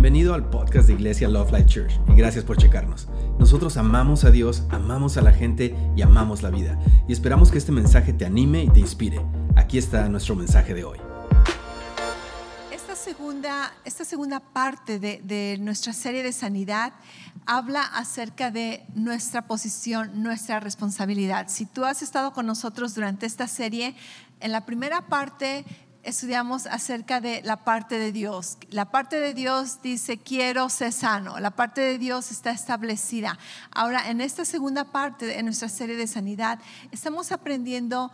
Bienvenido al podcast de Iglesia Love Life Church y gracias por checarnos. Nosotros amamos a Dios, amamos a la gente y amamos la vida. Y esperamos que este mensaje te anime y te inspire. Aquí está nuestro mensaje de hoy. Esta segunda, esta segunda parte de, de nuestra serie de sanidad habla acerca de nuestra posición, nuestra responsabilidad. Si tú has estado con nosotros durante esta serie, en la primera parte estudiamos acerca de la parte de Dios. La parte de Dios dice, quiero ser sano. La parte de Dios está establecida. Ahora, en esta segunda parte de nuestra serie de sanidad, estamos aprendiendo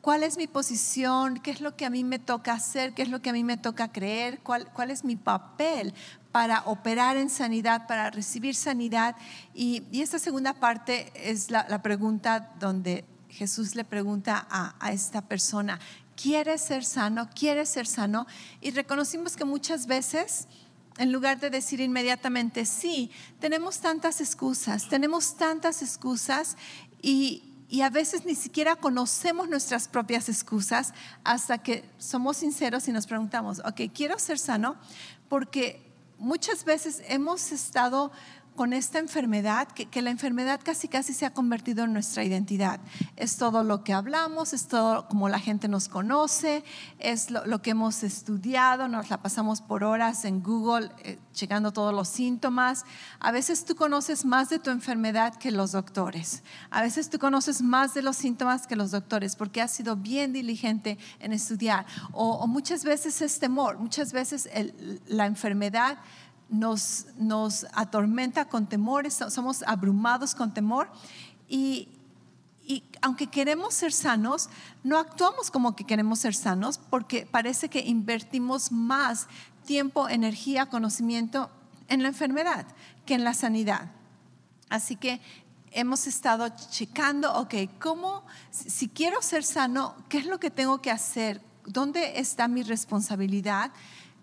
cuál es mi posición, qué es lo que a mí me toca hacer, qué es lo que a mí me toca creer, cuál, cuál es mi papel para operar en sanidad, para recibir sanidad. Y, esta segunda parte es la, pregunta donde Jesús le pregunta a, a esta persona, ¿Quieres ser sano? ¿Quieres ser sano? Y reconocimos que muchas veces, en lugar de decir inmediatamente sí, tenemos tantas excusas, tenemos tantas excusas y, y a veces ni siquiera conocemos nuestras propias excusas hasta que somos sinceros y nos preguntamos, ok, quiero ser sano porque muchas veces hemos estado con esta enfermedad, que, la enfermedad casi casi se ha convertido en nuestra identidad. Es todo lo que hablamos, es todo como la gente nos conoce, es lo, que hemos estudiado, nos la pasamos por horas en Google eh, checando todos los síntomas. A veces tú conoces más de tu enfermedad que los doctores. A veces tú conoces más de los síntomas que los doctores porque has sido bien diligente en estudiar. O, muchas veces es temor, muchas veces la enfermedad nos, atormenta con temores, somos abrumados con temor y, y aunque queremos ser sanos, no actuamos como que queremos ser sanos porque parece que invertimos más tiempo, energía, conocimiento en la enfermedad que en la sanidad. Así que hemos estado checando, ok, ¿cómo, si quiero ser sano, qué es lo que tengo que hacer? ¿Dónde está mi responsabilidad?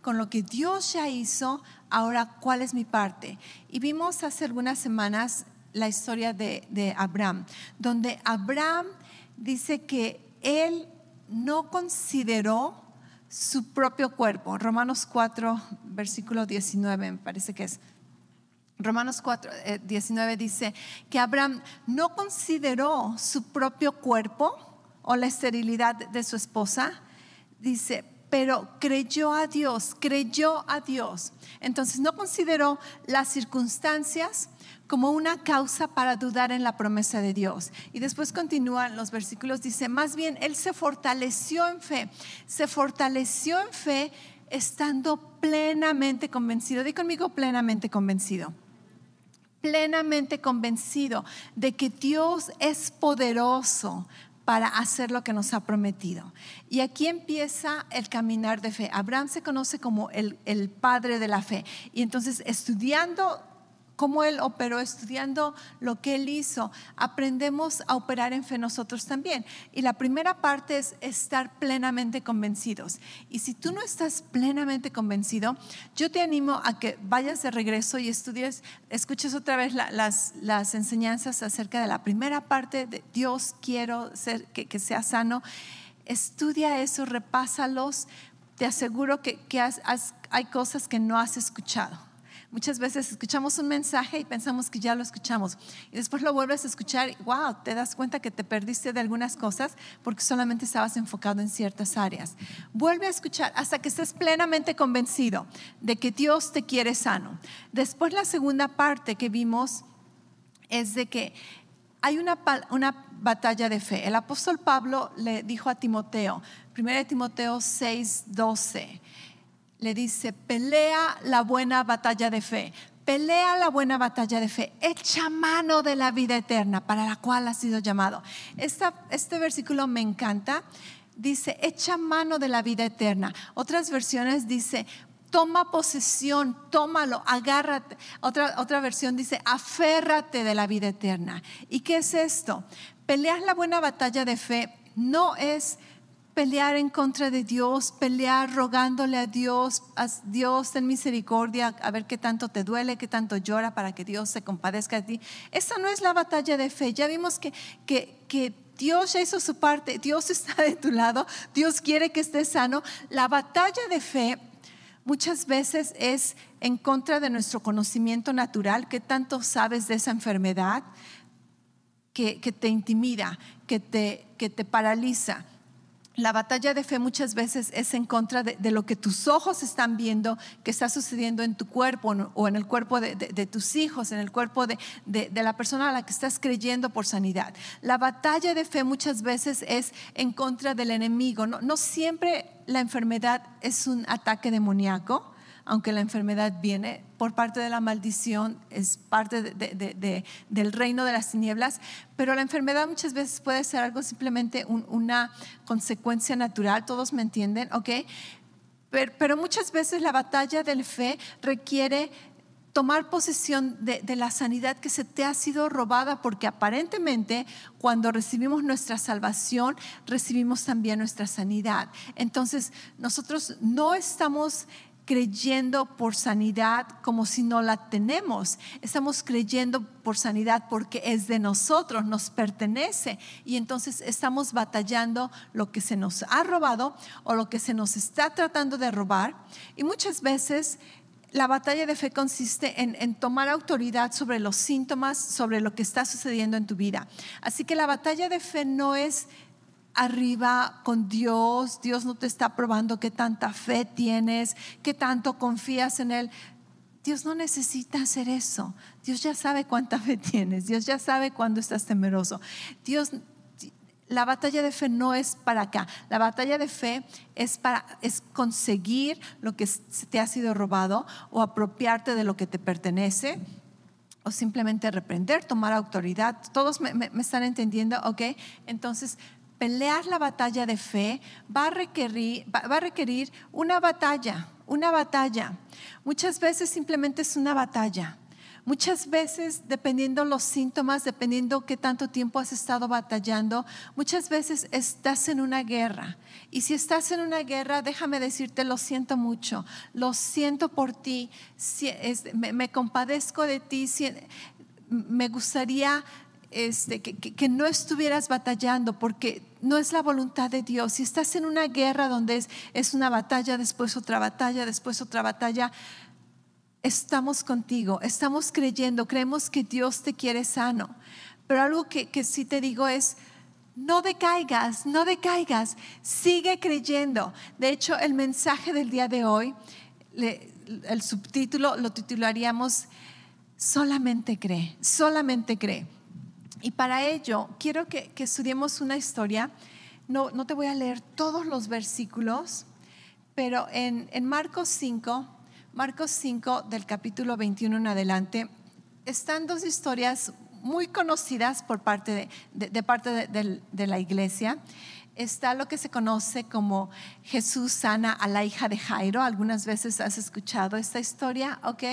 Con lo que Dios ya hizo, ahora, ¿cuál es mi parte? Y vimos hace algunas semanas la historia de, Abraham, donde Abraham dice que él no consideró su propio cuerpo. Romanos 4, versículo 19, me parece que es. Romanos 4, 19 eh, dice que Abraham no consideró su propio cuerpo o la esterilidad de su esposa. Dice, pero creyó a Dios, creyó a Dios. Entonces no consideró las circunstancias como una causa para dudar en la promesa de Dios. Y después continúan los versículos, dice, más bien él se fortaleció en fe, se fortaleció en fe estando plenamente convencido. Di conmigo plenamente convencido plenamente convencido de que Dios es poderoso para hacer lo que nos ha prometido. Y aquí empieza el caminar de fe. Abraham se conoce como el, el padre de la fe. Y entonces estudiando cómo Él operó, estudiando lo que Él hizo, aprendemos a operar en fe nosotros también. Y la primera parte es estar plenamente convencidos. Y si tú no estás plenamente convencido, yo te animo a que vayas de regreso y estudies, escuches otra vez las, enseñanzas acerca de la primera parte de Dios quiero que, sea sano. Estudia eso, repásalos. Te aseguro que hay cosas que no has escuchado Muchas veces escuchamos un mensaje y pensamos que ya lo escuchamos. Y después lo vuelves a escuchar y, wow, te das cuenta que te perdiste de algunas cosas porque solamente estabas enfocado en ciertas áreas. Vuelve a escuchar hasta que estés plenamente convencido de que Dios te quiere sano. Después la segunda parte que vimos es de que hay una, una batalla de fe. El apóstol Pablo le dijo a Timoteo, 1 Timoteo 6, 12 le dice, pelea la buena batalla de fe, pelea la buena batalla de fe, echa mano de la vida eterna para la cual ha sido llamado. este versículo me encanta. Dice, echa mano de la vida eterna. Otras versiones dice, toma posesión, tómalo, agárrate. Otra, otra versión dice, aférrate de la vida eterna. ¿Y qué es esto? Pelear la buena batalla de fe no es pelear en contra de Dios, pelear rogándole a Dios, a Dios ten misericordia, a ver qué tanto te duele, qué tanto llora para que Dios se compadezca de ti. Esa no es la batalla de fe. Ya vimos que, que, que Dios ya hizo su parte, Dios está de tu lado, Dios quiere que estés sano. La batalla de fe muchas veces es en contra de nuestro conocimiento natural, que tanto sabes de esa enfermedad, que, que te intimida, que te, que te paraliza la batalla de fe muchas veces es en contra de, lo que tus ojos están viendo que está sucediendo en tu cuerpo o en el cuerpo de, tus hijos, en el cuerpo de, la persona a la que estás creyendo por sanidad. La batalla de fe muchas veces es en contra del enemigo. no siempre la enfermedad es un ataque demoníaco aunque la enfermedad viene por parte de la maldición, es parte del reino de las tinieblas, pero la enfermedad muchas veces puede ser algo simplemente una consecuencia natural, todos me entienden, ¿ok? Pero, muchas veces la batalla del fe requiere tomar posesión de, de, la sanidad que se te ha sido robada, porque aparentemente cuando recibimos nuestra salvación, recibimos también nuestra sanidad. Entonces, nosotros no estamos creyendo por sanidad como si no la tenemos. Estamos creyendo por sanidad porque es de nosotros, nos pertenece. Y entonces estamos batallando lo que se nos ha robado o lo que se nos está tratando de robar. Y muchas veces la batalla de fe consiste en, en, tomar autoridad sobre los síntomas, sobre lo que está sucediendo en tu vida. Así que la batalla de fe no es arriba con Dios, Dios no te está probando qué tanta fe tienes, qué tanto confías en Él. Dios no necesita hacer eso. Dios ya sabe cuánta fe tienes. Dios ya sabe cuándo estás temeroso. Dios, la batalla de fe no es para acá. La batalla de fe es para es conseguir lo que te ha sido robado o apropiarte de lo que te pertenece o simplemente reprender, tomar autoridad. Todos me, me están entendiendo, ¿ok? Entonces, pelear la batalla de fe va a requerir, va, a requerir una batalla, una batalla. Muchas veces simplemente es una batalla. Muchas veces, dependiendo los síntomas, dependiendo qué tanto tiempo has estado batallando, muchas veces estás en una guerra. Y si estás en una guerra, déjame decirte, lo siento mucho, lo siento por ti, me, me compadezco de ti, me gustaría este, que, no estuvieras batallando, porque no es la voluntad de Dios. Si estás en una guerra donde es, una batalla, después otra batalla, después otra batalla, estamos contigo, estamos creyendo, creemos que Dios te quiere sano. Pero algo que, que sí te digo es, no decaigas, no decaigas, sigue creyendo. De hecho, el mensaje del día de hoy, el subtítulo lo titularíamos, solamente cree, solamente cree. Y para ello quiero que, estudiemos una historia. No, no, te voy a leer todos los versículos, pero en, Marcos 5, Marcos 5 del capítulo 21 en adelante, están dos historias muy conocidas por parte de, parte de la iglesia está lo que se conoce como Jesús sana a la hija de Jairo. Algunas veces has escuchado esta historia, ¿ok?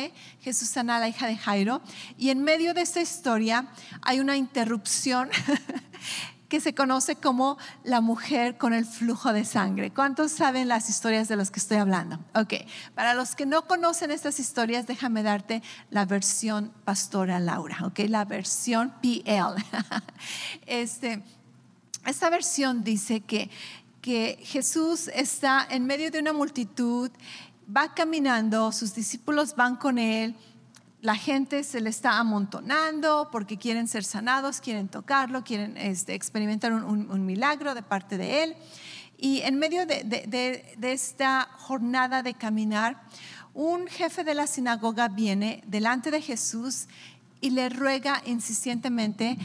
Jesús sana a la hija de Jairo. Y en medio de esta historia hay una interrupción que se conoce como la mujer con el flujo de sangre. ¿Cuántos saben las historias de las que estoy hablando? Ok, para los que no conocen estas historias, déjame darte la versión pastora Laura, ok, la versión PL. este esta versión dice que, que Jesús está en medio de una multitud, va caminando, sus discípulos van con él, la gente se le está amontonando porque quieren ser sanados, quieren tocarlo, quieren este, experimentar un, milagro de parte de él. Y en medio de, de, esta jornada de caminar, un jefe de la sinagoga viene delante de Jesús y le ruega insistentemente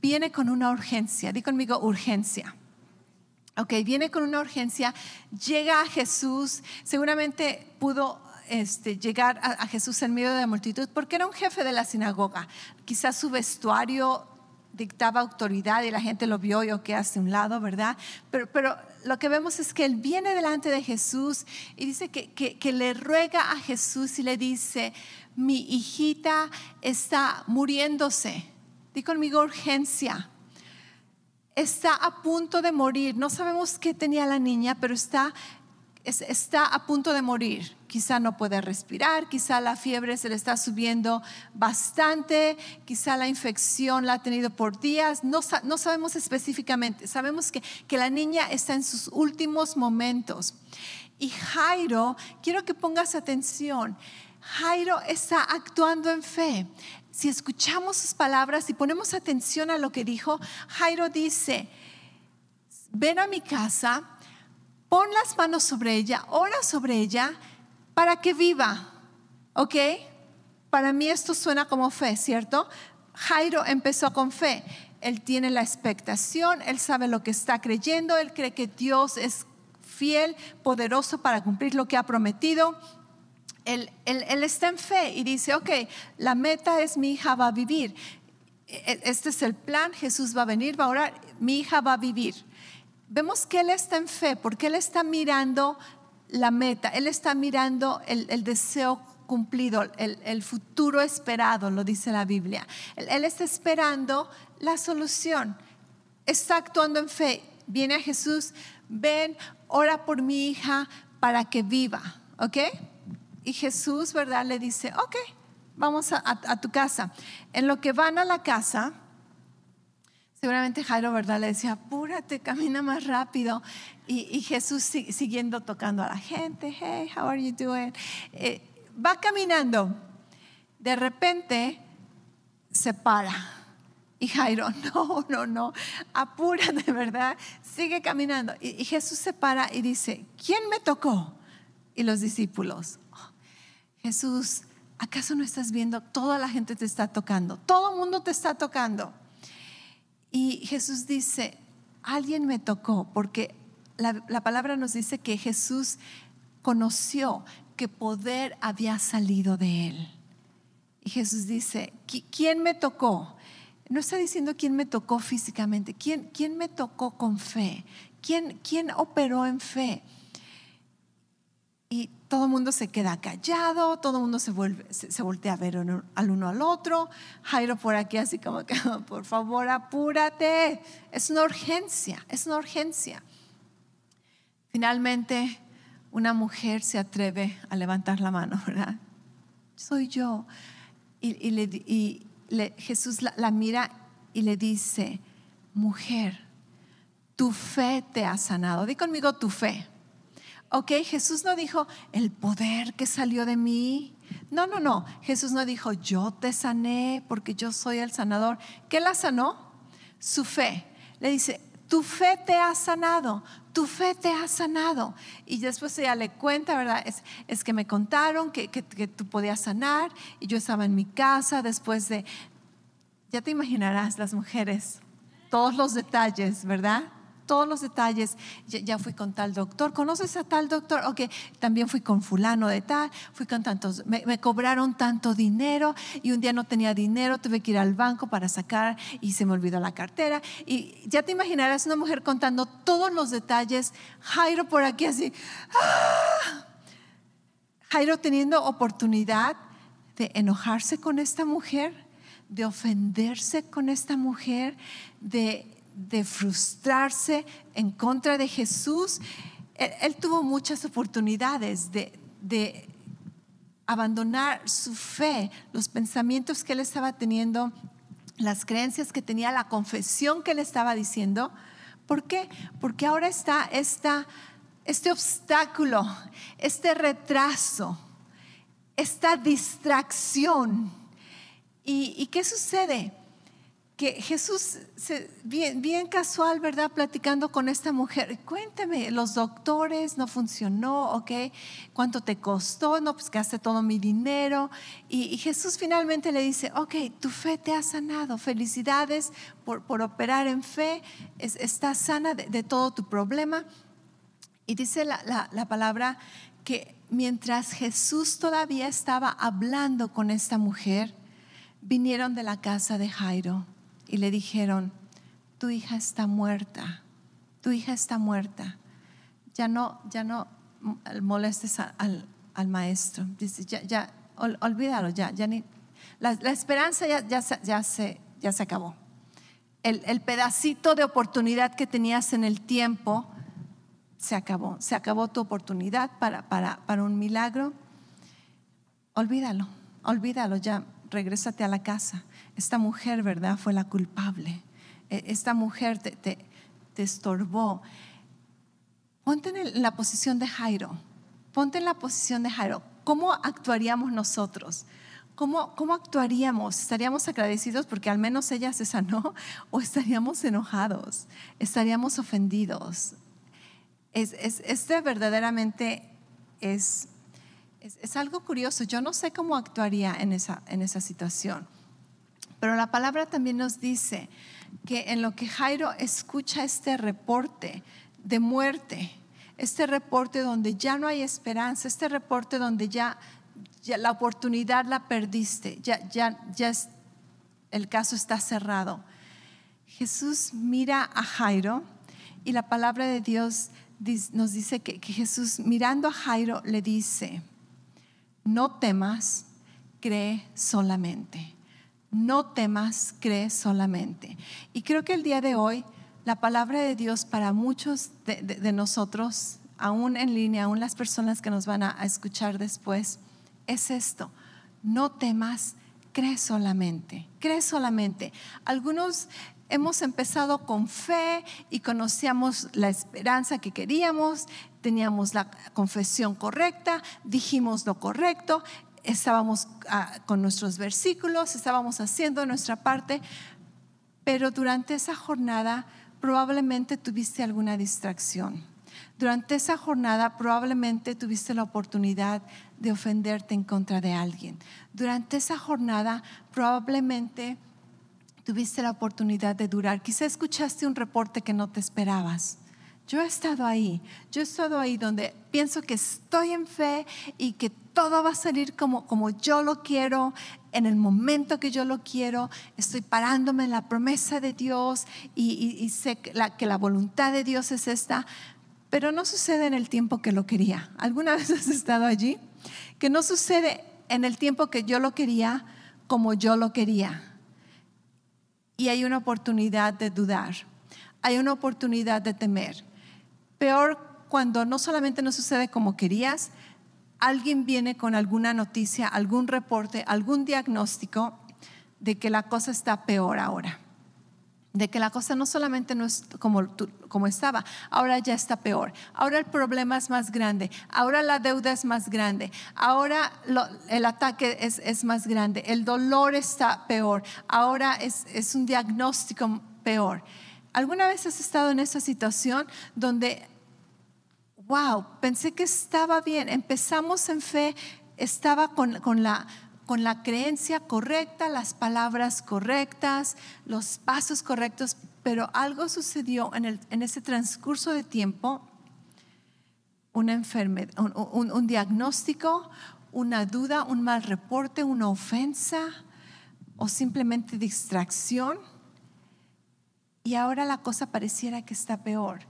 viene con una urgencia. Di conmigo urgencia. Ok, viene con una urgencia, llega a Jesús, seguramente pudo este, llegar a, Jesús en medio de la multitud porque era un jefe de la sinagoga. Quizás su vestuario dictaba autoridad y la gente lo vio y que hace un lado, ¿verdad? Pero, pero, lo que vemos es que él viene delante de Jesús y dice que, que le ruega a Jesús y le dice, mi hijita está muriéndose conmigo urgencia. Está a punto de morir. No sabemos qué tenía la niña, pero está, está a punto de morir. Quizá no puede respirar, quizá la fiebre se le está subiendo bastante, quizá la infección la ha tenido por días. No, no sabemos específicamente. Sabemos que, que la niña está en sus últimos momentos. Y Jairo, quiero que pongas atención, Jairo está actuando en fe. Si escuchamos sus palabras y ponemos atención a lo que dijo, Jairo dice, ven a mi casa, pon las manos sobre ella, ora sobre ella para que viva. ¿Ok? Para mí esto suena como fe, ¿cierto? Jairo empezó con fe. Él tiene la expectación, él sabe lo que está creyendo, él cree que Dios es fiel, poderoso para cumplir lo que ha prometido. Él, está en fe y dice, ok, la meta es mi hija va a vivir. E, este es el plan, Jesús va a venir, va a orar, mi hija va a vivir. Vemos que él está en fe porque él está mirando la meta, él está mirando el, deseo cumplido, el, futuro esperado, lo dice la Biblia. Él, está esperando la solución, está actuando en fe. Viene a Jesús, ven, ora por mi hija para que viva, ¿ok? Y Jesús, ¿verdad? Le dice, ok, vamos a, tu casa. En lo que van a la casa, seguramente Jairo, ¿verdad? Le decía, apúrate, camina más rápido. Y, Jesús siguiendo tocando a la gente, hey, how are you doing? Eh, va caminando, de repente se para. Y Jairo, no, no, no, apúrate, ¿verdad? Sigue caminando. Y, Jesús se para y dice, ¿quién me tocó? Y los discípulos, Jesús, ¿acaso no estás viendo? Toda la gente te está tocando, todo el mundo te está tocando. Y Jesús dice, alguien me tocó, porque la, la palabra nos dice que Jesús conoció que poder había salido de él. Y Jesús dice, ¿quién me tocó? No está diciendo quién me tocó físicamente, quién, quién me tocó con fe, quién, quién operó en fe. Y todo el mundo se queda callado, todo el mundo se, vuelve, se, voltea a ver al uno al otro. Jairo por aquí así como que, por favor, apúrate. Es una urgencia, es una urgencia. Finalmente, una mujer se atreve a levantar la mano, ¿verdad? Soy yo. Y, Jesús la, mira y le dice, mujer, tu fe te ha sanado. Di conmigo tu fe. Ok, Jesús no dijo el poder que salió de mí. No, no, no. Jesús no dijo yo te sané porque yo soy el sanador. ¿Qué la sanó? Su fe. Le dice, tu fe te ha sanado, tu fe te ha sanado. Y después ella le cuenta, ¿verdad? Es, es que me contaron que, que, que, tú podías sanar y yo estaba en mi casa después de, ya te imaginarás las mujeres, todos los detalles, ¿verdad? Todos los detalles. Ya, fui con tal doctor, ¿conoces a tal doctor? Ok, también fui con fulano de tal, fui con tantos, me, cobraron tanto dinero y un día no tenía dinero, tuve que ir al banco para sacar y se me olvidó la cartera. Y ya te imaginarás una mujer contando todos los detalles, Jairo por aquí así, ¡ah! Jairo teniendo oportunidad de enojarse con esta mujer, de ofenderse con esta mujer, de de frustrarse en contra de Jesús, él, tuvo muchas oportunidades de, abandonar su fe, los pensamientos que él estaba teniendo, las creencias que tenía, la confesión que él estaba diciendo. ¿Por qué? Porque ahora está este obstáculo, este retraso, esta distracción. ¿Y, ¿Y qué sucede? Que Jesús, bien, bien, casual, ¿verdad? Platicando con esta mujer, cuéntame, los doctores, no funcionó, ¿ok? ¿Cuánto te costó? No, pues gasté todo mi dinero. Y, Jesús finalmente le dice, ok, tu fe te ha sanado, felicidades por, por operar en fe, estás sana de, todo tu problema. Y dice la, la palabra que mientras Jesús todavía estaba hablando con esta mujer, vinieron de la casa de Jairo y le dijeron, tu hija está muerta, tu hija está muerta. Ya no, ya no molestes al, maestro. Dice, ya, ya olvídalo, ya, ni, la, esperanza ya, se, ya se acabó. El, el, pedacito de oportunidad que tenías en el tiempo se acabó. Se acabó tu oportunidad para, para, para un milagro. Olvídalo, olvídalo, ya regrésate a la casa. Esta mujer, ¿verdad? Fue la culpable. E, esta mujer te, te, estorbó. ponte en la posición de Jairo, ponte en la posición de Jairo. ¿Cómo actuaríamos nosotros? ¿Cómo, ¿Cómo actuaríamos? ¿Estaríamos agradecidos porque al menos ella se sanó? ¿O estaríamos enojados? ¿Estaríamos ofendidos? Es, es, este verdaderamente es, es, es, algo curioso. Yo no sé cómo actuaría en esa, en esa situación. Pero la palabra también nos dice que en lo que Jairo escucha este reporte de muerte, este reporte donde ya no hay esperanza, este reporte donde ya, la oportunidad la perdiste, ya el caso está cerrado. Jesús mira a Jairo y la palabra de Dios nos dice que, que Jesús mirando a Jairo le dice, no temas, cree solamente. No temas, cree solamente. Y creo que el día de hoy la palabra de Dios para muchos de, nosotros, aún en línea, aún las personas que nos van a, escuchar después, es esto. No temas, cree solamente, cree solamente. Algunos hemos empezado con fe y conocíamos la esperanza que queríamos, teníamos la confesión correcta, dijimos lo correcto, estábamos ah, con nuestros versículos, estábamos haciendo nuestra parte, pero durante esa jornada probablemente tuviste alguna distracción. Durante esa jornada probablemente tuviste la oportunidad de ofenderte en contra de alguien. Durante esa jornada probablemente tuviste la oportunidad de durar. Quizá escuchaste un reporte que no te esperabas. Yo he estado ahí, yo he estado ahí donde pienso que estoy en fe y que todo va a salir como, como yo lo quiero, en el momento que yo lo quiero, estoy parándome en la promesa de Dios y, sé que la, que la voluntad de Dios es esta, pero no sucede en el tiempo que lo quería. ¿Alguna vez has estado allí? Que no sucede en el tiempo que yo lo quería como yo lo quería. Y hay una oportunidad de dudar, hay una oportunidad de temer. Peor cuando no solamente no sucede como querías, alguien viene con alguna noticia, algún reporte, algún diagnóstico de que la cosa está peor ahora. De que la cosa no solamente no es como, como estaba, ahora ya está peor. Ahora el problema es más grande, ahora la deuda es más grande, ahora el ataque es, es, más grande, el dolor está peor, ahora es, es un diagnóstico peor. ¿Alguna vez has estado en esa situación donde, wow, pensé que estaba bien, empezamos en fe, estaba con, la con la creencia correcta, las palabras correctas, los pasos correctos, pero algo sucedió en, ese transcurso de tiempo, una enfermedad, un, un, diagnóstico, una duda, un mal reporte, una ofensa o simplemente distracción y ahora la cosa pareciera que está peor.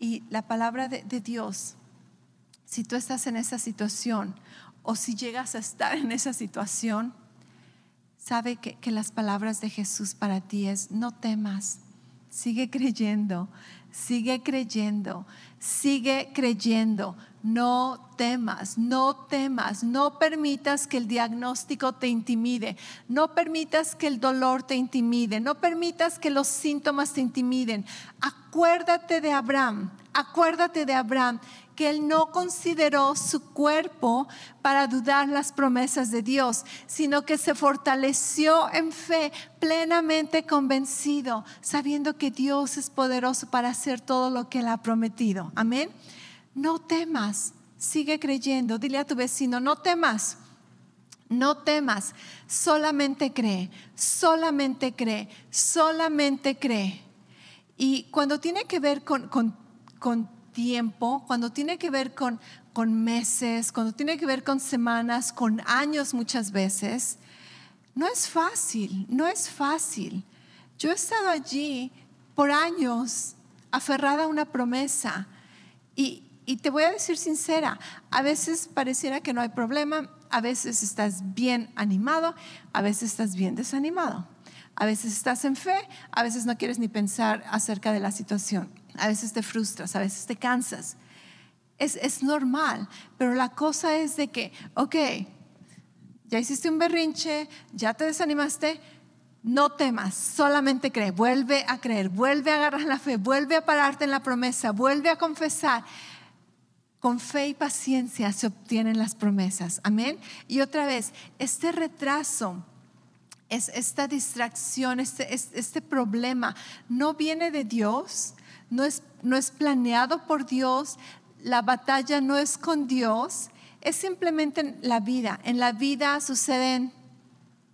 Y la palabra de, Dios, si tú estás en esa situación o si llegas a estar en esa situación, sabe que, que las palabras de Jesús para ti es, no temas, sigue creyendo, sigue creyendo, sigue creyendo. No temas, no temas, no permitas que el diagnóstico te intimide, no permitas que el dolor te intimide, no permitas que los síntomas te intimiden. Acuérdate de Abraham, acuérdate de Abraham que él no consideró su cuerpo para dudar las promesas de Dios, sino que se fortaleció en fe, plenamente convencido, sabiendo que Dios es poderoso para hacer todo lo que él ha prometido. Amén. No temas, sigue creyendo. Dile a tu vecino, no temas. No temas, solamente cree, solamente cree, solamente cree. Y cuando tiene que ver con, con, con tiempo, cuando tiene que ver con, con meses, cuando tiene que ver con semanas, con años muchas veces, no es fácil, no es fácil. Yo he estado allí por años aferrada a una promesa y, y te voy a decir sincera, a veces pareciera que no hay problema, a veces estás bien animado, a veces estás bien desanimado. A veces estás en fe, a veces no quieres ni pensar acerca de la situación. A veces te frustras, a veces te cansas. Es, es normal, pero la cosa es de que, ok, ya hiciste un berrinche, ya te desanimaste, No temas, solamente cree, vuelve a creer, vuelve a agarrar la fe, vuelve a pararte en la promesa, vuelve a confesar. Con fe y paciencia se obtienen las promesas. Amén. Y otra vez, este retraso, es esta distracción, este, este problema, no viene de Dios, no es, no es planeado por Dios, la batalla no es con Dios, es simplemente la vida. En la vida suceden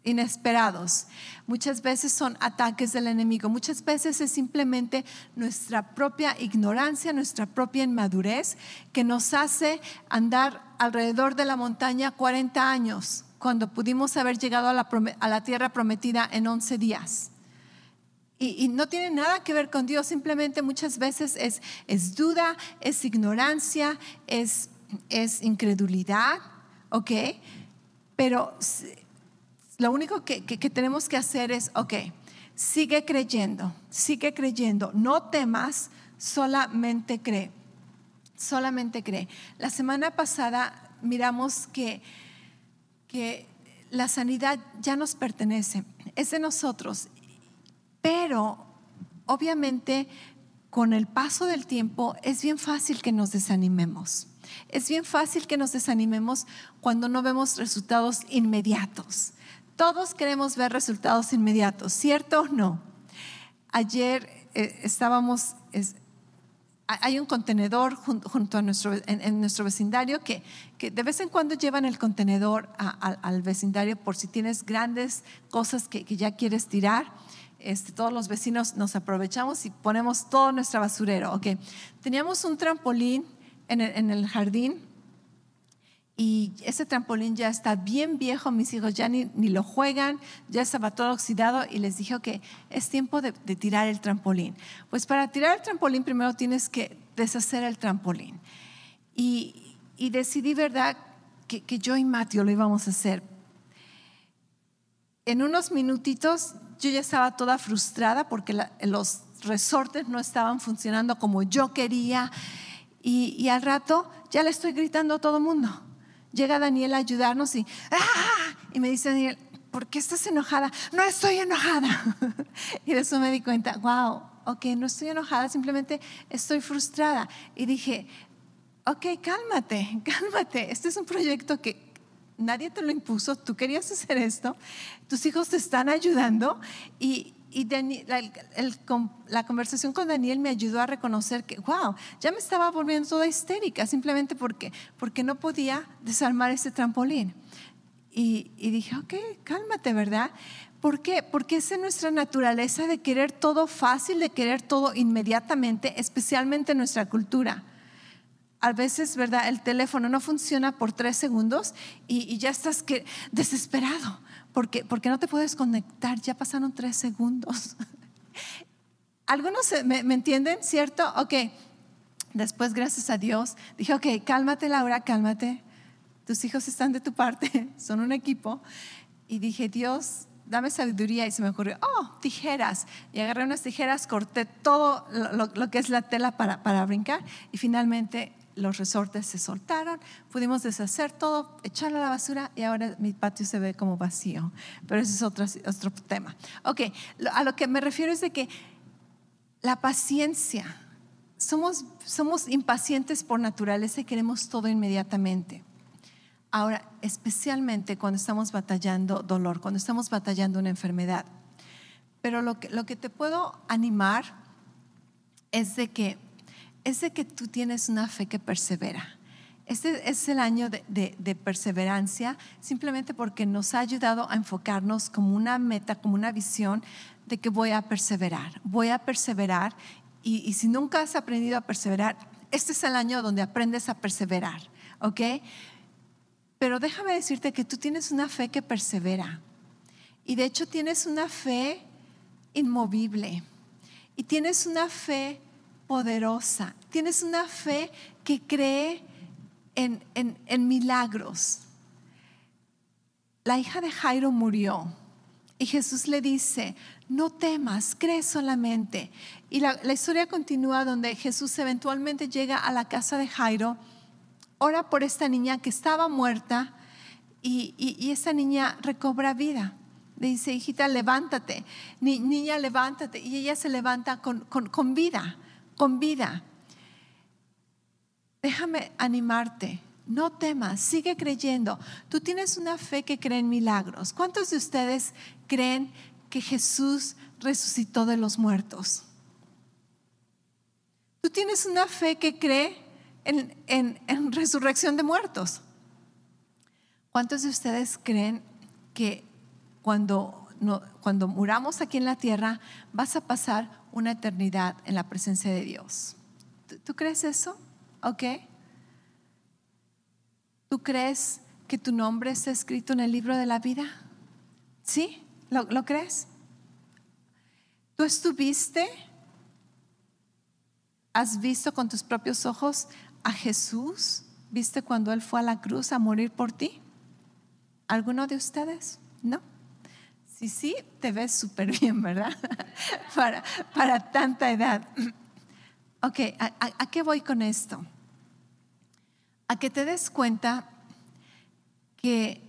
inesperados. Muchas veces son ataques del enemigo, muchas veces es simplemente nuestra propia ignorancia, nuestra propia inmadurez que nos hace andar alrededor de la montaña 40 años cuando pudimos haber llegado a la, tierra prometida en 11 días. Y, no tiene nada que ver con Dios, simplemente muchas veces es, es duda, es ignorancia, es, es incredulidad, ¿ok? Pero lo único que, tenemos que hacer es, ok, sigue creyendo, sigue creyendo, no temas, solamente cree, solamente cree. La semana pasada miramos que, que la sanidad ya nos pertenece, es de nosotros, pero obviamente con el paso del tiempo es bien fácil que nos desanimemos. Es bien fácil que nos desanimemos cuando no vemos resultados inmediatos. Todos queremos ver resultados inmediatos, ¿cierto o no? Ayer eh, estábamos, hay un contenedor junto, a nuestro, en, nuestro vecindario que, de vez en cuando llevan el contenedor al vecindario por si tienes grandes cosas que, ya quieres tirar. Este, todos los vecinos nos aprovechamos y ponemos todo nuestro basurero. Okay. Teníamos un trampolín en el jardín y ese trampolín ya está bien viejo, mis hijos ya ni, lo juegan, ya estaba todo oxidado y les dije que es tiempo de, tirar el trampolín. Pues para tirar el trampolín primero tienes que deshacer el trampolín. Y, decidí, ¿verdad?, que, yo y Mateo lo íbamos a hacer. En unos minutitos yo ya estaba toda frustrada porque los resortes no estaban funcionando como yo quería y, y al rato ya le estoy gritando a todo el mundo llega Daniel a ayudarnos y, ¡ah! y me dice Daniel, ¿por qué estás enojada? No estoy enojada. y de eso me di cuenta, wow, ok, no estoy enojada, simplemente estoy frustrada. Y dije, ok, cálmate, cálmate, este es un proyecto que nadie te lo impuso, tú querías hacer esto, tus hijos te están ayudando y, y la, conversación con Daniel me ayudó a reconocer que, wow, ya me estaba volviendo toda histérica simplemente porque, porque no podía desarmar ese trampolín. Y, dije, ok, cálmate, ¿verdad? ¿Por qué? Porque es en nuestra naturaleza de querer todo fácil, de querer todo inmediatamente, especialmente en nuestra cultura. A veces, ¿verdad? El teléfono no funciona por tres segundos y, y ya estás que, desesperado porque, porque no te puedes conectar, ya pasaron tres segundos. Algunos me, entienden, ¿cierto? Ok, después gracias a Dios, dije, ok, cálmate Laura, cálmate, tus hijos están de tu parte, son un equipo. Y dije, Dios, dame sabiduría. Y se me ocurrió, oh, tijeras. Y agarré unas tijeras, corté todo lo, lo que es la tela para, para brincar. Y finalmente los resortes se soltaron, pudimos deshacer todo, echarlo a la basura y ahora mi patio se ve como vacío. Pero ese es otro, otro tema. Ok, a lo que me refiero es de que la paciencia, somos, somos impacientes por naturaleza y queremos todo inmediatamente. Ahora, especialmente cuando estamos batallando dolor, cuando estamos batallando una enfermedad. Pero lo que, lo que te puedo animar es de que es de que tú tienes una fe que persevera. Este es el año de, perseverancia, simplemente porque nos ha ayudado a enfocarnos como una meta, como una visión de que voy a perseverar, voy a perseverar. Y, y si nunca has aprendido a perseverar, este es el año donde aprendes a perseverar, ¿ok? Pero déjame decirte que tú tienes una fe que persevera. Y de hecho tienes una fe inmovible. Y tienes una fe poderosa, tienes una fe que cree en, en, milagros. La hija de Jairo murió y Jesús le dice, no temas, cree solamente. Y la, historia continúa donde Jesús eventualmente llega a la casa de Jairo, ora por esta niña que estaba muerta y, y, esta niña recobra vida. dice, hijita, levántate, niña, levántate. Y ella se levanta con, con vida, con vida. Déjame animarte. No temas, sigue creyendo. Tú tienes una fe que cree en milagros. ¿Cuántos de ustedes creen que Jesús resucitó de los muertos? Tú tienes una fe que cree en, resurrección de muertos. ¿Cuántos de ustedes creen que cuando, cuando muramos aquí en la tierra vas a pasar una eternidad en la presencia de Dios? ¿Tú, crees eso? ¿Ok? ¿Tú crees que tu nombre está escrito en el libro de la vida? ¿Sí? ¿Lo, lo crees? ¿Tú estuviste? ¿Has visto con tus propios ojos a Jesús? ¿Viste cuando Él fue a la cruz a morir por ti? ¿Alguno de ustedes? ¿No? Sí, sí, te ves súper bien, ¿verdad? para, para, tanta edad. ok, ¿a, qué voy con esto? A que te des cuenta que,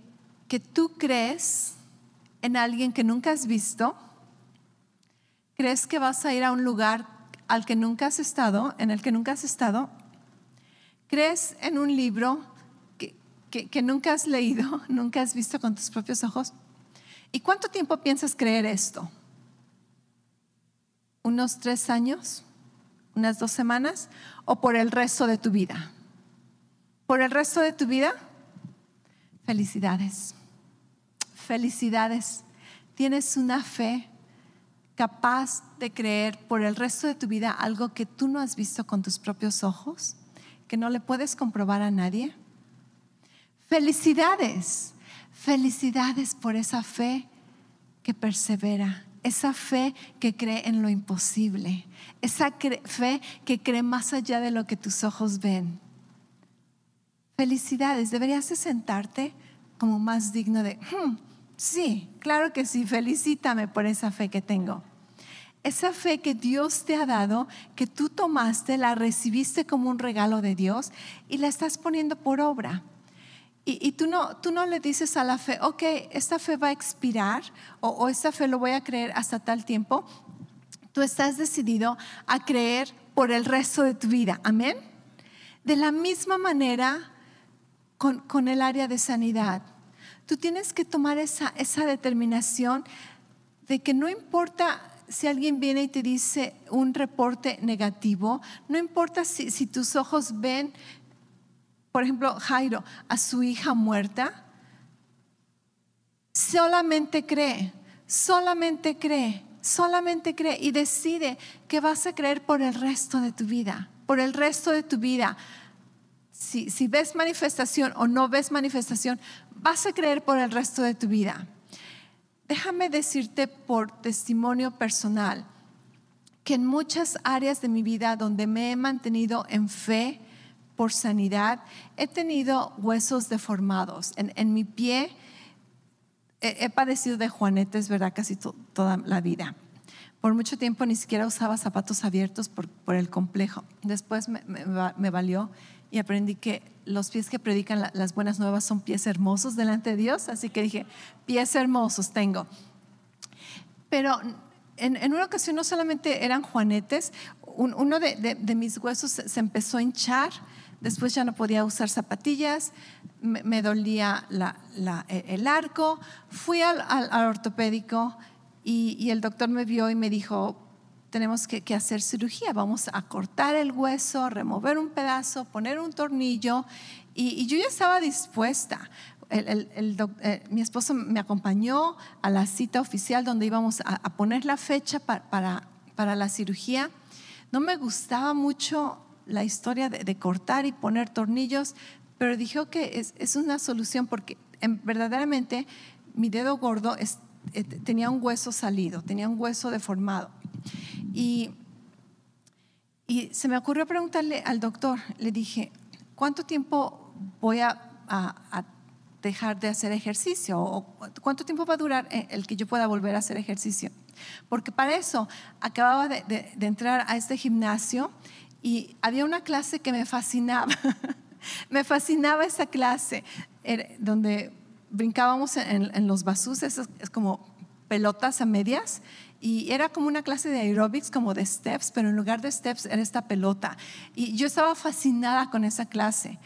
que tú crees en alguien que nunca has visto, crees que vas a ir a un lugar al que nunca has estado, en el que nunca has estado, ¿Crees en un libro que, nunca has leído, nunca has visto con tus propios ojos? ¿Y cuánto tiempo piensas creer esto? ¿Unos tres años? ¿Unas dos semanas? ¿O por el resto de tu vida? ¿Por el resto de tu vida? Felicidades. Felicidades. Tienes una fe capaz de creer por el resto de tu vida algo que tú no has visto con tus propios ojos que no le puedes comprobar a nadie? Felicidades, felicidades por esa fe que persevera, esa fe que cree en lo imposible, esa fe que cree más allá de lo que tus ojos ven. Felicidades, deberías de sentarte como más digno de, hmm, sí, claro que sí, felicítame por esa fe que tengo esa fe que Dios te ha dado, que tú tomaste, la recibiste como un regalo de Dios y la estás poniendo por obra. Y, tú, no, tú no le dices a la fe, ok, esta fe va a expirar o, o esta fe lo voy a creer hasta tal tiempo. Tú estás decidido a creer por el resto de tu vida. Amén. De la misma manera con, con el área de sanidad. Tú tienes que tomar esa, esa determinación de que no importa si alguien viene y te dice un reporte negativo, no importa si, tus ojos ven, por ejemplo, Jairo, a su hija muerta, solamente cree, solamente cree, solamente cree y decide que vas a creer por el resto de tu vida, por el resto de tu vida. Si, ves manifestación o no ves manifestación, vas a creer por el resto de tu vida. Déjame decirte por testimonio personal que en muchas áreas de mi vida donde me he mantenido en fe por sanidad, he tenido huesos deformados. En, mi pie he, padecido de juanetes, ¿verdad? Casi toda la vida. Por mucho tiempo ni siquiera usaba zapatos abiertos por, el complejo. Después me valió y aprendí que los pies que predican las buenas nuevas son pies hermosos delante de Dios, así que dije, pies hermosos tengo. Pero en, una ocasión no solamente eran juanetes, uno de, mis huesos se empezó a hinchar, después ya no podía usar zapatillas, me, dolía e, el arco, fui al, ortopédico y, el doctor me vio y me dijo, tenemos que, hacer cirugía. Vamos a cortar el hueso, remover un pedazo, poner un tornillo. Y, yo ya estaba dispuesta. Eh, mi esposo me acompañó a la cita oficial donde íbamos a, poner la fecha para, la cirugía. No me gustaba mucho la historia de, cortar y poner tornillos, pero dijo que es, una solución porque verdaderamente mi dedo gordo eh, tenía un hueso salido, tenía un hueso deformado. Y, y se me ocurrió preguntarle al doctor, le dije, ¿cuánto tiempo voy a, dejar de hacer ejercicio? ¿O cuánto tiempo va a durar el que yo pueda volver a hacer ejercicio? Porque para eso acababa de, entrar a este gimnasio y había una clase que me fascinaba. me fascinaba esa clase donde brincábamos en, los basús, es, como pelotas a medias y era como una clase de aerobics, como de steps, pero en lugar de steps era esta pelota. Y yo estaba fascinada con esa clase.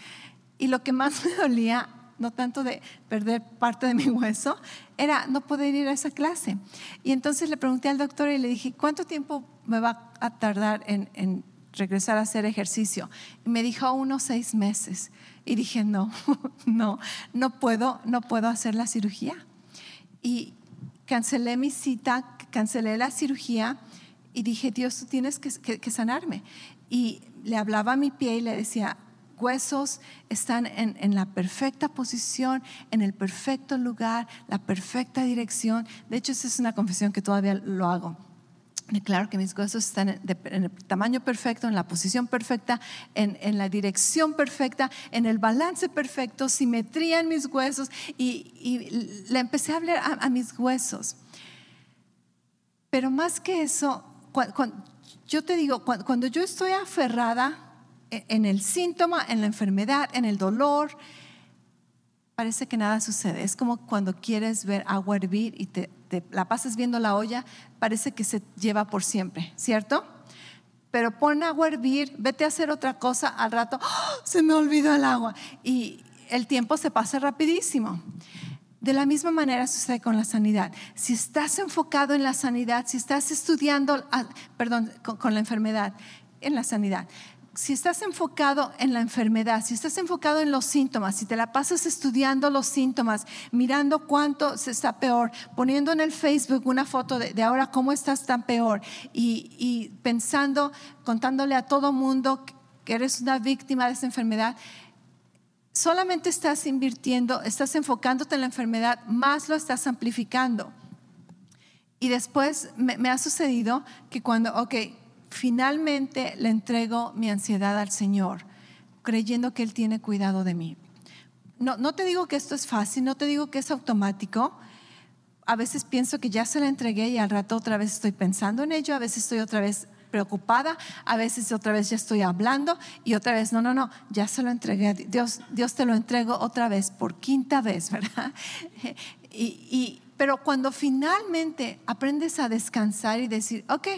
Y lo que más me dolía, no tanto de perder parte de mi hueso, era no poder ir a esa clase. Y entonces le pregunté al doctor y le dije, ¿cuánto tiempo me va a tardar en, regresar a hacer ejercicio? Y me dijo, unos seis meses. Y dije, no, no, no puedo, no puedo hacer la cirugía. Y cancelé mi cita cancelé la cirugía y dije, Dios, tú tienes que, sanarme. Y le hablaba a mi pie y le decía, huesos están en, en, la perfecta posición, en el perfecto lugar, la perfecta dirección. De hecho, esa es una confesión que todavía lo hago. Declaro que mis huesos están en, el tamaño perfecto, en la posición perfecta, en, la dirección perfecta, en el balance perfecto, simetría en mis huesos. Y, le empecé a hablar a mis huesos. Pero más que eso, yo te digo, cuando yo estoy aferrada e, en el síntoma, en la enfermedad, en el dolor, parece que nada sucede. Es como cuando quieres ver agua hervir y te, la pasas viendo la olla, parece que se lleva por siempre, ¿cierto? Pero pon agua a hervir, vete a hacer otra cosa, al rato, ¡oh! se me olvidó el agua. Y el tiempo se pasa rapidísimo. De la misma manera sucede con la sanidad. Si estás enfocado en la sanidad, si estás estudiando, ah, perdón, con, la enfermedad, en la sanidad, si estás enfocado en la enfermedad, si estás enfocado en los síntomas, si te la pasas estudiando los síntomas, mirando cuánto se está peor, poniendo en el Facebook una foto de, ahora cómo estás tan peor y, pensando, contándole a todo mundo que eres una víctima de esa enfermedad, solamente estás invirtiendo, estás enfocándote en la enfermedad, más lo estás amplificando. Y después me, ha sucedido que cuando, ok, finalmente le entrego mi ansiedad al Señor, creyendo que Él tiene cuidado de mí. No, no te digo que esto es fácil, no te digo que es automático. A veces pienso que ya se la entregué y al rato otra vez estoy pensando en ello, a veces estoy otra vez preocupada, a veces otra vez ya estoy hablando y otra vez, no, no, no, ya se lo entregué Dios, Dios te lo entrego otra vez, por quinta vez, ¿verdad? Y, pero cuando finalmente aprendes a descansar y decir, ok,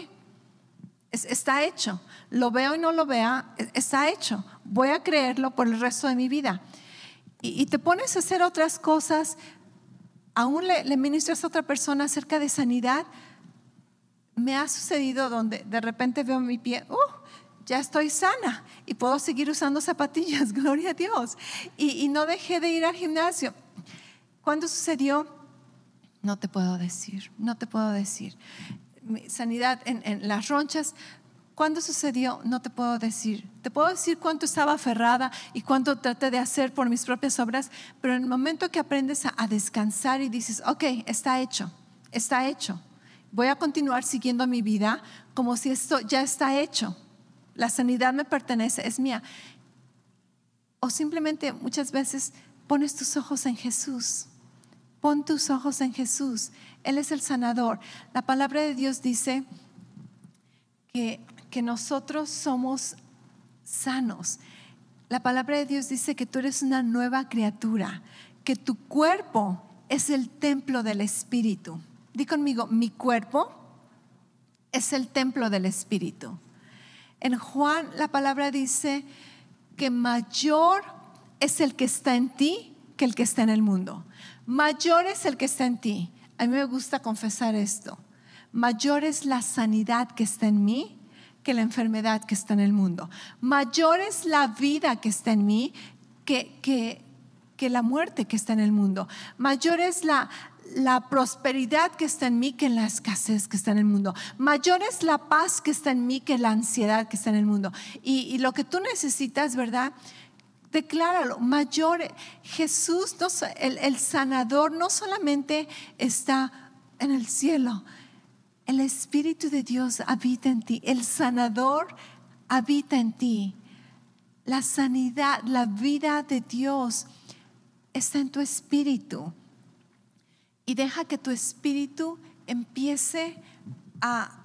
está hecho, lo veo y no lo vea, e, está hecho, voy a creerlo por el resto de mi vida. Y, te pones a hacer otras cosas, aún le, le ministras a otra persona acerca de sanidad, me ha sucedido donde de repente veo mi pie, ¡uh! ya estoy sana y puedo seguir usando zapatillas, gloria a Dios. Y, no dejé de ir al gimnasio. ¿Cuándo sucedió? No te puedo decir, no te puedo decir. Sanidad en, las ronchas, ¿cuándo sucedió? No te puedo decir. Te puedo decir cuánto estaba aferrada y cuánto traté de hacer por mis propias obras, pero en el momento que aprendes a descansar y dices, ok, está hecho, está hecho voy a continuar siguiendo mi vida como si esto ya está hecho. La sanidad me pertenece, es mía. O simplemente muchas veces pones tus ojos en Jesús. Pon tus ojos en Jesús. Él es el sanador. La palabra de Dios dice que, que nosotros somos sanos. La palabra de Dios dice que tú eres una nueva criatura, que tu cuerpo es el templo del Espíritu. Di conmigo, mi cuerpo es el templo del Espíritu. En Juan la palabra dice que mayor es el que está en ti que el que está en el mundo. Mayor es el que está en ti. A mí me gusta confesar esto. Mayor es la sanidad que está en mí que la enfermedad que está en el mundo. Mayor es la vida que está en mí que, que, que la muerte que está en el mundo. Mayor es la, la prosperidad que está en mí que la escasez que está en el mundo. Mayor es la paz que está en mí que la ansiedad que está en el mundo. Y, lo que tú necesitas, ¿verdad? Decláralo. Mayor, Jesús, el, el sanador, no solamente está en el cielo. El Espíritu de Dios habita en ti. El sanador habita en ti. La sanidad, la vida de Dios está en tu espíritu y deja que tu espíritu empiece a,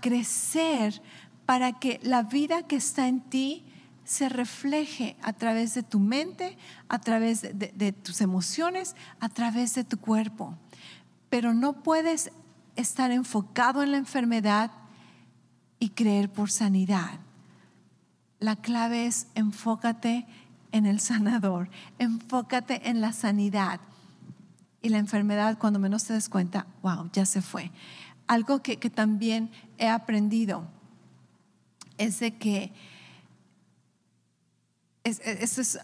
crecer para que la vida que está en ti se refleje a través de tu mente, a través de, tus emociones, a través de tu cuerpo. pero no puedes estar enfocado en la enfermedad y creer por sanidad. La clave es enfócate en el sanador, enfócate en la sanidad. Y la enfermedad, cuando menos te des cuenta, wow, ya se fue. Algo que, también he aprendido es de que eso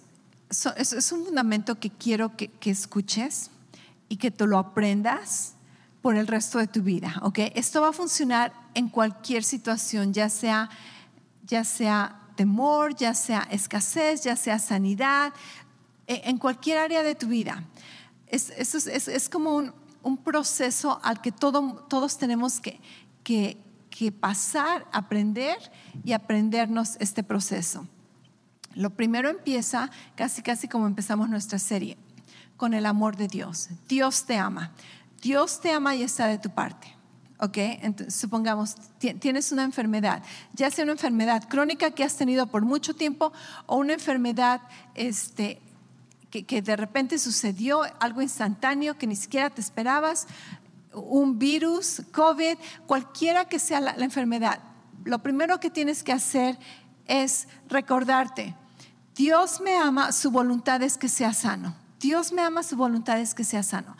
es, un fundamento que quiero que, escuches y que te lo aprendas por el resto de tu vida, ¿ok? Esto va a funcionar en cualquier situación, ya sea, ya sea temor, ya sea escasez, ya sea sanidad, e, en cualquier área de tu vida. Es, como un, proceso al que todos tenemos que, que, que pasar, aprender y aprendernos este proceso. Lo primero empieza casi casi como empezamos nuestra serie, con el amor de Dios. Dios te ama. Dios te ama y está de tu parte. ¿Ok? Entonces, supongamos, tienes una enfermedad, ya sea una enfermedad crónica que has tenido por mucho tiempo o una enfermedad este, que, de repente sucedió, algo instantáneo que ni siquiera te esperabas, un virus, COVID, cualquiera que sea la, la enfermedad. Lo primero que tienes que hacer es recordarte, Dios me ama, su voluntad es que sea sano. Dios me ama, su voluntad es que sea sano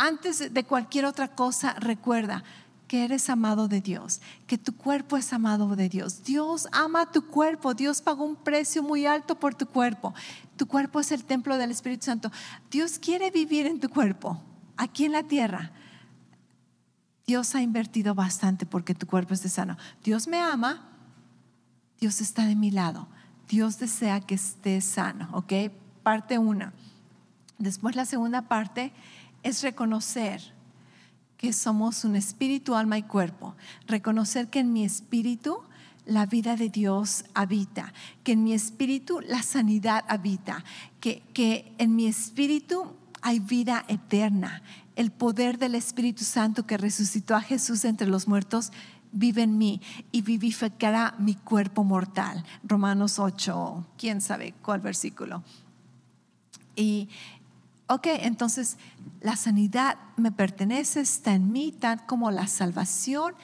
antes de cualquier otra cosa, recuerda que eres amado de Dios, que tu cuerpo es amado de Dios. Dios ama tu cuerpo, Dios pagó un precio muy alto por tu cuerpo. Tu cuerpo es el templo del Espíritu Santo. Dios quiere vivir en tu cuerpo, aquí en la tierra. Dios ha invertido bastante porque tu cuerpo esté sano. Dios me ama, Dios está de mi lado. Dios desea que esté sano, ¿ok? Parte una. Después la segunda parte es reconocer que somos un espíritu, alma y cuerpo. Reconocer que en mi espíritu la vida de Dios habita, que en mi espíritu la sanidad habita, que, que en mi espíritu hay vida eterna. El poder del Espíritu Santo que resucitó a Jesús entre los muertos vive en mí y vivificará mi cuerpo mortal. Romanos 8, quién sabe cuál versículo. Y ok, entonces la sanidad me pertenece, está en mí, tal como la salvación,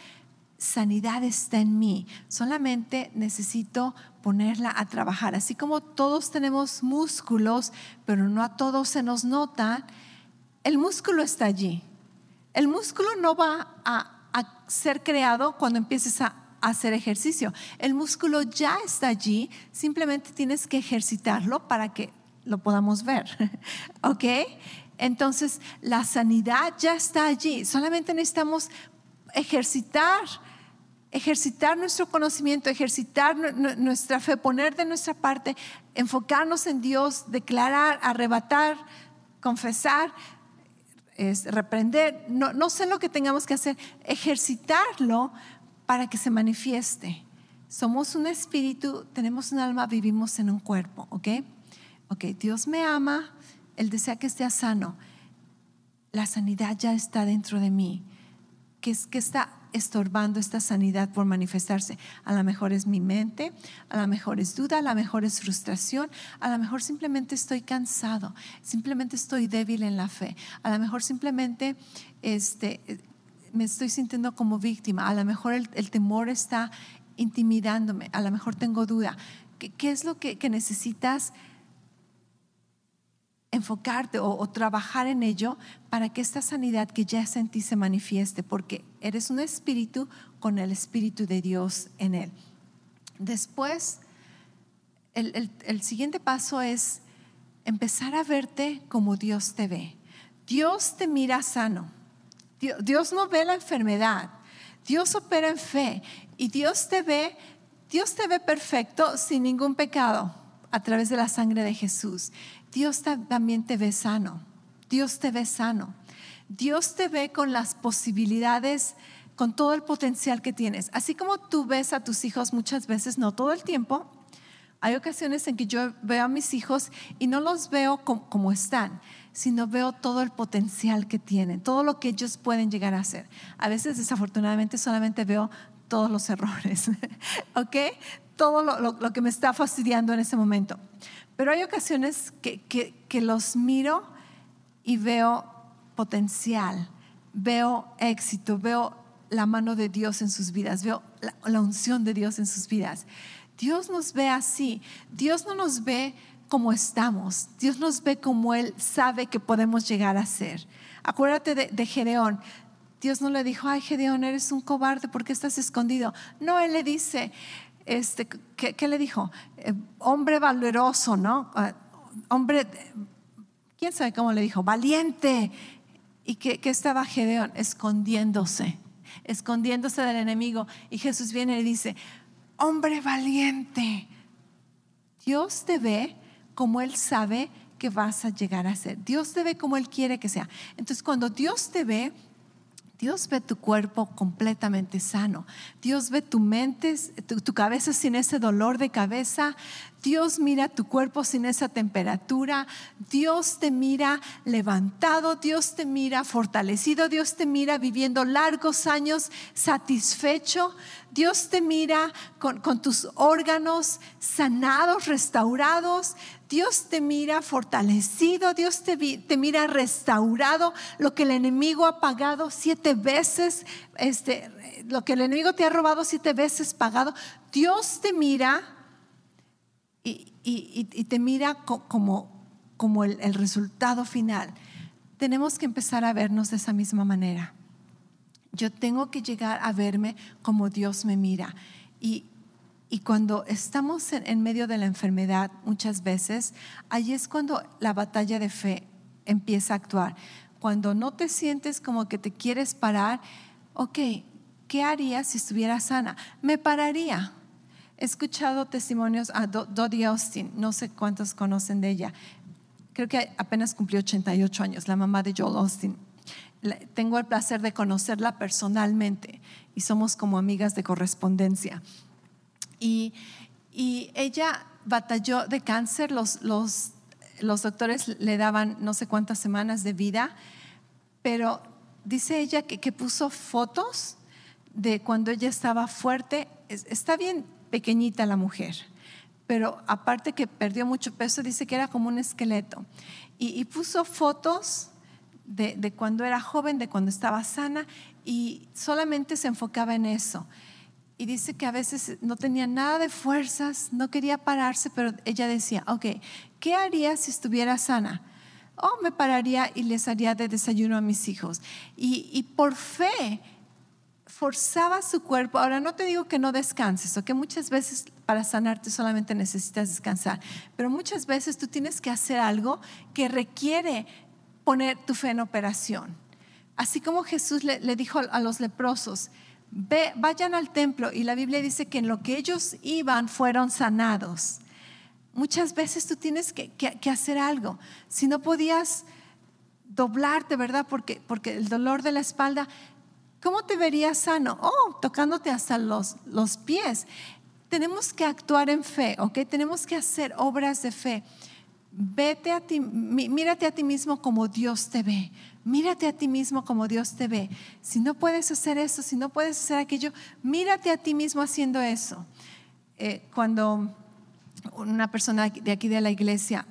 sanidad está en mí. Solamente necesito ponerla a trabajar. Así como todos tenemos músculos, pero no a todos se nos nota, el músculo está allí. El músculo no va a, ser creado cuando empieces a hacer ejercicio. El músculo ya está allí, simplemente tienes que ejercitarlo para que lo podamos ver. ¿Ok? Entonces, la sanidad ya está allí. Solamente necesitamos ejercitar, ejercitar nuestro conocimiento, ejercitar nuestra fe, poner de nuestra parte, enfocarnos en Dios, declarar, arrebatar, confesar, reprender. No, no sé lo que tengamos que hacer, ejercitarlo para que se manifieste. Somos un espíritu, tenemos un alma, vivimos en un cuerpo, ¿ok? ok, Dios me ama, Él desea que esté sano. La sanidad ya está dentro de mí. ¿Qué, es, que está estorbando esta sanidad por manifestarse? A lo mejor es mi mente, a lo mejor es duda, a lo mejor es frustración, a lo mejor simplemente estoy cansado, simplemente estoy débil en la fe, a lo mejor simplemente este, me estoy sintiendo como víctima, a lo mejor el, temor está intimidándome, a lo mejor tengo duda. ¿Qué, es lo que, que necesitas? Enfocarte o, trabajar en ello para que esta sanidad que ya es en ti se manifieste, porque eres un espíritu con el Espíritu de Dios en él. Después, el, el siguiente paso es empezar a verte como Dios te ve. Dios te mira sano. Dios no ve la enfermedad. Dios opera en fe y Dios te ve, Dios te ve perfecto sin ningún pecado a través de la sangre de Jesús. Dios también te ve sano. Dios te ve sano. Dios te ve con las posibilidades, con todo el potencial que tienes. Así como tú ves a tus hijos muchas veces, no todo el tiempo, hay ocasiones en que yo veo a mis hijos y no los veo como, están, sino veo todo el potencial que tienen, todo lo que ellos pueden llegar a hacer. A veces, desafortunadamente, solamente veo todos los errores, ¿ok? Todo lo que me está fastidiando en ese momento. Pero hay ocasiones que, los miro y veo potencial, veo éxito, veo la mano de Dios en sus vidas, veo la, unción de Dios en sus vidas. Dios nos ve así. Dios no nos ve como estamos. Dios nos ve como Él sabe que podemos llegar a ser. Acuérdate de, Gedeón. Dios no le dijo, ay Gedeón, eres un cobarde, ¿por qué estás escondido? No, Él le dice, este, ¿qué, le dijo? Eh, hombre valeroso, ¿no? Ah, hombre, ¿quién sabe cómo le dijo? Valiente. ¿Y qué estaba Gedeón? Escondiéndose, escondiéndose del enemigo. Y Jesús viene y dice, hombre valiente. Dios te ve como Él sabe que vas a llegar a ser. Dios te ve como Él quiere que sea. Entonces, cuando Dios te ve, Dios ve tu cuerpo completamente sano. Dios ve tu mente, tu, cabeza sin ese dolor de cabeza. Dios mira tu cuerpo sin esa temperatura. Dios te mira levantado. Dios te mira fortalecido. Dios te mira viviendo largos años satisfecho. Dios te mira con, tus órganos sanados, restaurados. Dios te mira fortalecido, Dios te, te, mira restaurado, lo que el enemigo ha pagado siete veces, este, lo que el enemigo te ha robado siete veces pagado, Dios te mira y, te mira como, como el, el resultado final. Tenemos que empezar a vernos de esa misma manera. Yo tengo que llegar a verme como Dios me mira. Y, y cuando estamos en, medio de la enfermedad, muchas veces, ahí es cuando la batalla de fe empieza a actuar. Cuando no te sientes como que te quieres parar, ok, ¿qué haría si estuviera sana? Me pararía. He escuchado testimonios a Dodie Austin, no sé cuántos conocen de ella. Creo que apenas cumplió 88 años, la mamá de Joel Austin. Tengo el placer de conocerla personalmente y somos como amigas de correspondencia. Y, ella batalló de cáncer, los, los, los doctores le daban no sé cuántas semanas de vida, pero dice ella que, que puso fotos de cuando ella estaba fuerte. Está bien pequeñita la mujer, pero aparte que perdió mucho peso, dice que era como un esqueleto. Y, y puso fotos de, de, cuando era joven, de cuando estaba sana, y solamente se enfocaba en eso y dice que a veces no tenía nada de fuerzas, no quería pararse, pero ella decía, ok, ¿qué haría si estuviera sana? Oh, me pararía y les haría de desayuno a mis hijos. Y, por fe forzaba su cuerpo. Ahora no te digo que no descanses, o que muchas veces para sanarte solamente necesitas descansar, pero muchas veces tú tienes que hacer algo que requiere poner tu fe en operación. Así como Jesús le, le dijo a los leprosos, vayan al templo y la Biblia dice que en lo que ellos iban fueron sanados. Muchas veces tú tienes que, hacer algo. Si no podías doblarte, ¿verdad? Porque, el dolor de la espalda, ¿cómo te verías sano? Oh, tocándote hasta los, los pies. Tenemos que actuar en fe, ¿ok? Tenemos que hacer obras de fe. Vete a ti, mírate a ti mismo como Dios te ve. Mírate a ti mismo como Dios te ve. Si no puedes hacer eso, si no puedes hacer aquello, mírate a ti mismo haciendo eso. Eh, cuando una persona de aquí de la iglesia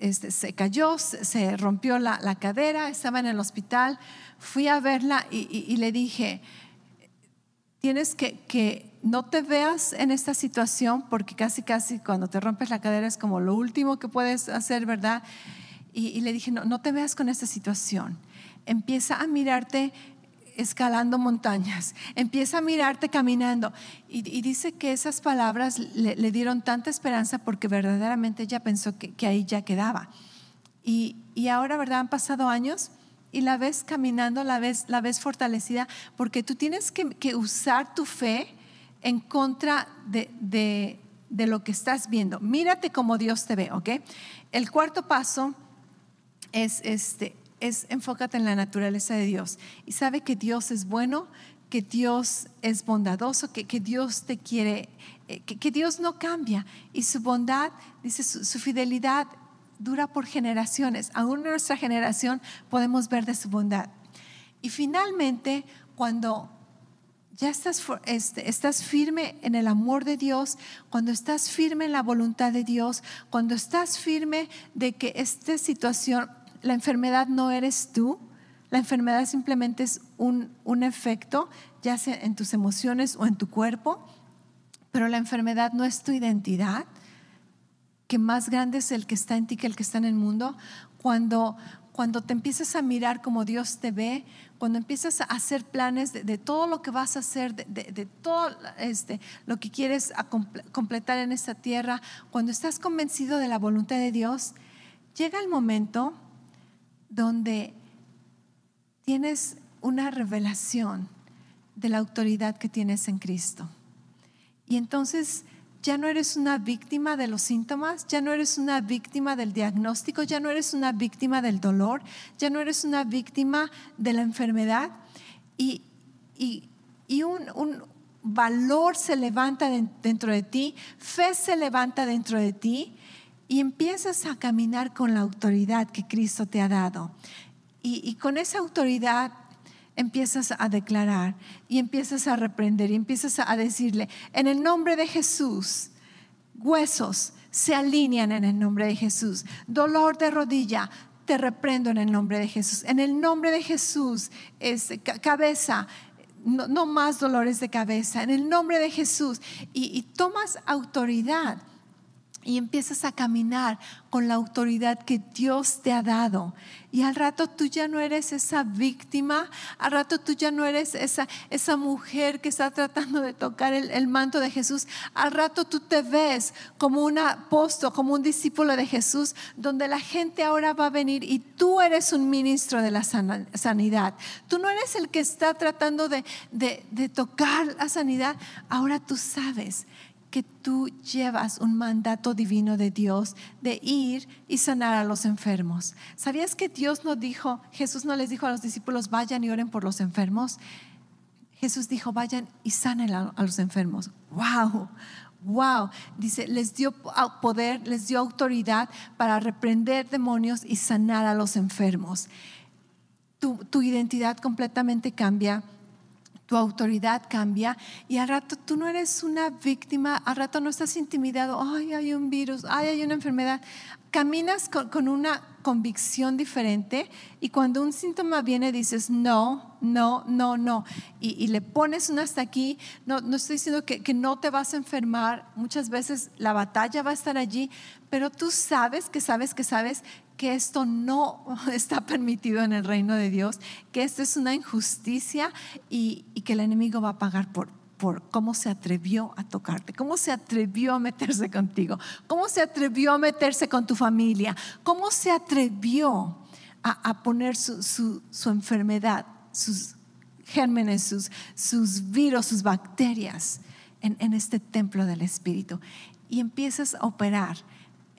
este, se cayó, se, rompió la, cadera, estaba en el hospital, fui a verla y, le dije, tienes que, que no te veas en esta situación porque casi, casi cuando te rompes la cadera es como lo último que puedes hacer, ¿verdad? Y, le dije, no, no te veas con esta situación. Empieza a mirarte escalando montañas, empieza a mirarte caminando. Y, dice que esas palabras le, dieron tanta esperanza porque verdaderamente ella pensó que, ahí ya quedaba. Y, ahora, ¿verdad? Han pasado años y la ves caminando, la ves, la ves fortalecida, porque tú tienes que, usar tu fe en contra de, de, de, lo que estás viendo. Mírate como Dios te ve, ¿ok? El cuarto paso es, este, es enfócate en la naturaleza de Dios y sabe que Dios es bueno, que Dios es bondadoso, que, que Dios te quiere, eh, que, Dios no cambia y su bondad, dice, su, fidelidad dura por generaciones. Aún en nuestra generación podemos ver de su bondad. Y finalmente, cuando ya estás, este, estás firme en el amor de Dios, cuando estás firme en la voluntad de Dios, cuando estás firme de que esta situación la enfermedad no eres tú, La enfermedad simplemente es un, un efecto, ya sea en tus emociones o en tu cuerpo, pero la enfermedad no es tu identidad, que más grande es el que está en ti que el que está en el mundo. Cuando, cuando te empiezas a mirar como Dios te ve, cuando empiezas a hacer planes de, todo lo que vas a hacer, de, todo este, lo que quieres completar en esta tierra, cuando estás convencido de la voluntad de Dios, llega el momento donde tienes una revelación de la autoridad que tienes en Cristo. Y entonces ya no eres una víctima de los síntomas, ya no eres una víctima del diagnóstico, ya no eres una víctima del dolor, ya no eres una víctima de la enfermedad. Y, un, valor se levanta dentro de ti, fe se levanta dentro de ti y empiezas a caminar con la autoridad que Cristo te ha dado. Y, con esa autoridad empiezas a declarar y empiezas a reprender y empiezas a decirle, en el nombre de Jesús, huesos se alinean en el nombre de Jesús. Dolor de rodilla, te reprendo en el nombre de Jesús. En el nombre de Jesús, es cabeza, no, más dolores de cabeza. En el nombre de Jesús. y tomas autoridad y empiezas a caminar con la autoridad que Dios te ha dado. Y al rato tú ya no eres esa víctima, al rato tú ya no eres esa, esa mujer que está tratando de tocar el, manto de Jesús. Al rato tú te ves como un apóstol, como un discípulo de Jesús, donde la gente ahora va a venir y tú eres un ministro de la sanidad. Tú no eres el que está tratando de, de tocar la sanidad, ahora tú sabes que tú llevas un mandato divino de Dios de ir y sanar a los enfermos. ¿Sabías que Dios no dijo, Jesús no les dijo a los discípulos, vayan y oren por los enfermos? Jesús dijo, vayan y sanen a, los enfermos. ¡Wow! Wow, dice, les dio poder, les dio autoridad para reprender demonios y sanar a los enfermos. Tu, tu identidad completamente cambia tu autoridad cambia y al rato tú no eres una víctima, al rato no estás intimidado, ay, hay un virus, ay, hay una enfermedad. Caminas con, una convicción diferente y cuando un síntoma viene dices, no, no, no, no, y, le pones un hasta aquí, no, no estoy diciendo que, que no te vas a enfermar, muchas veces la batalla va a estar allí, pero tú sabes que sabes que sabes que esto no está permitido en el reino de Dios, que esto es una injusticia y, que el enemigo va a pagar por, por cómo se atrevió a tocarte, cómo se atrevió a meterse contigo, cómo se atrevió a meterse con tu familia, cómo se atrevió a, poner su, enfermedad, sus gérmenes, sus, sus virus, sus bacterias en, en este templo del Espíritu. Y empiezas a operar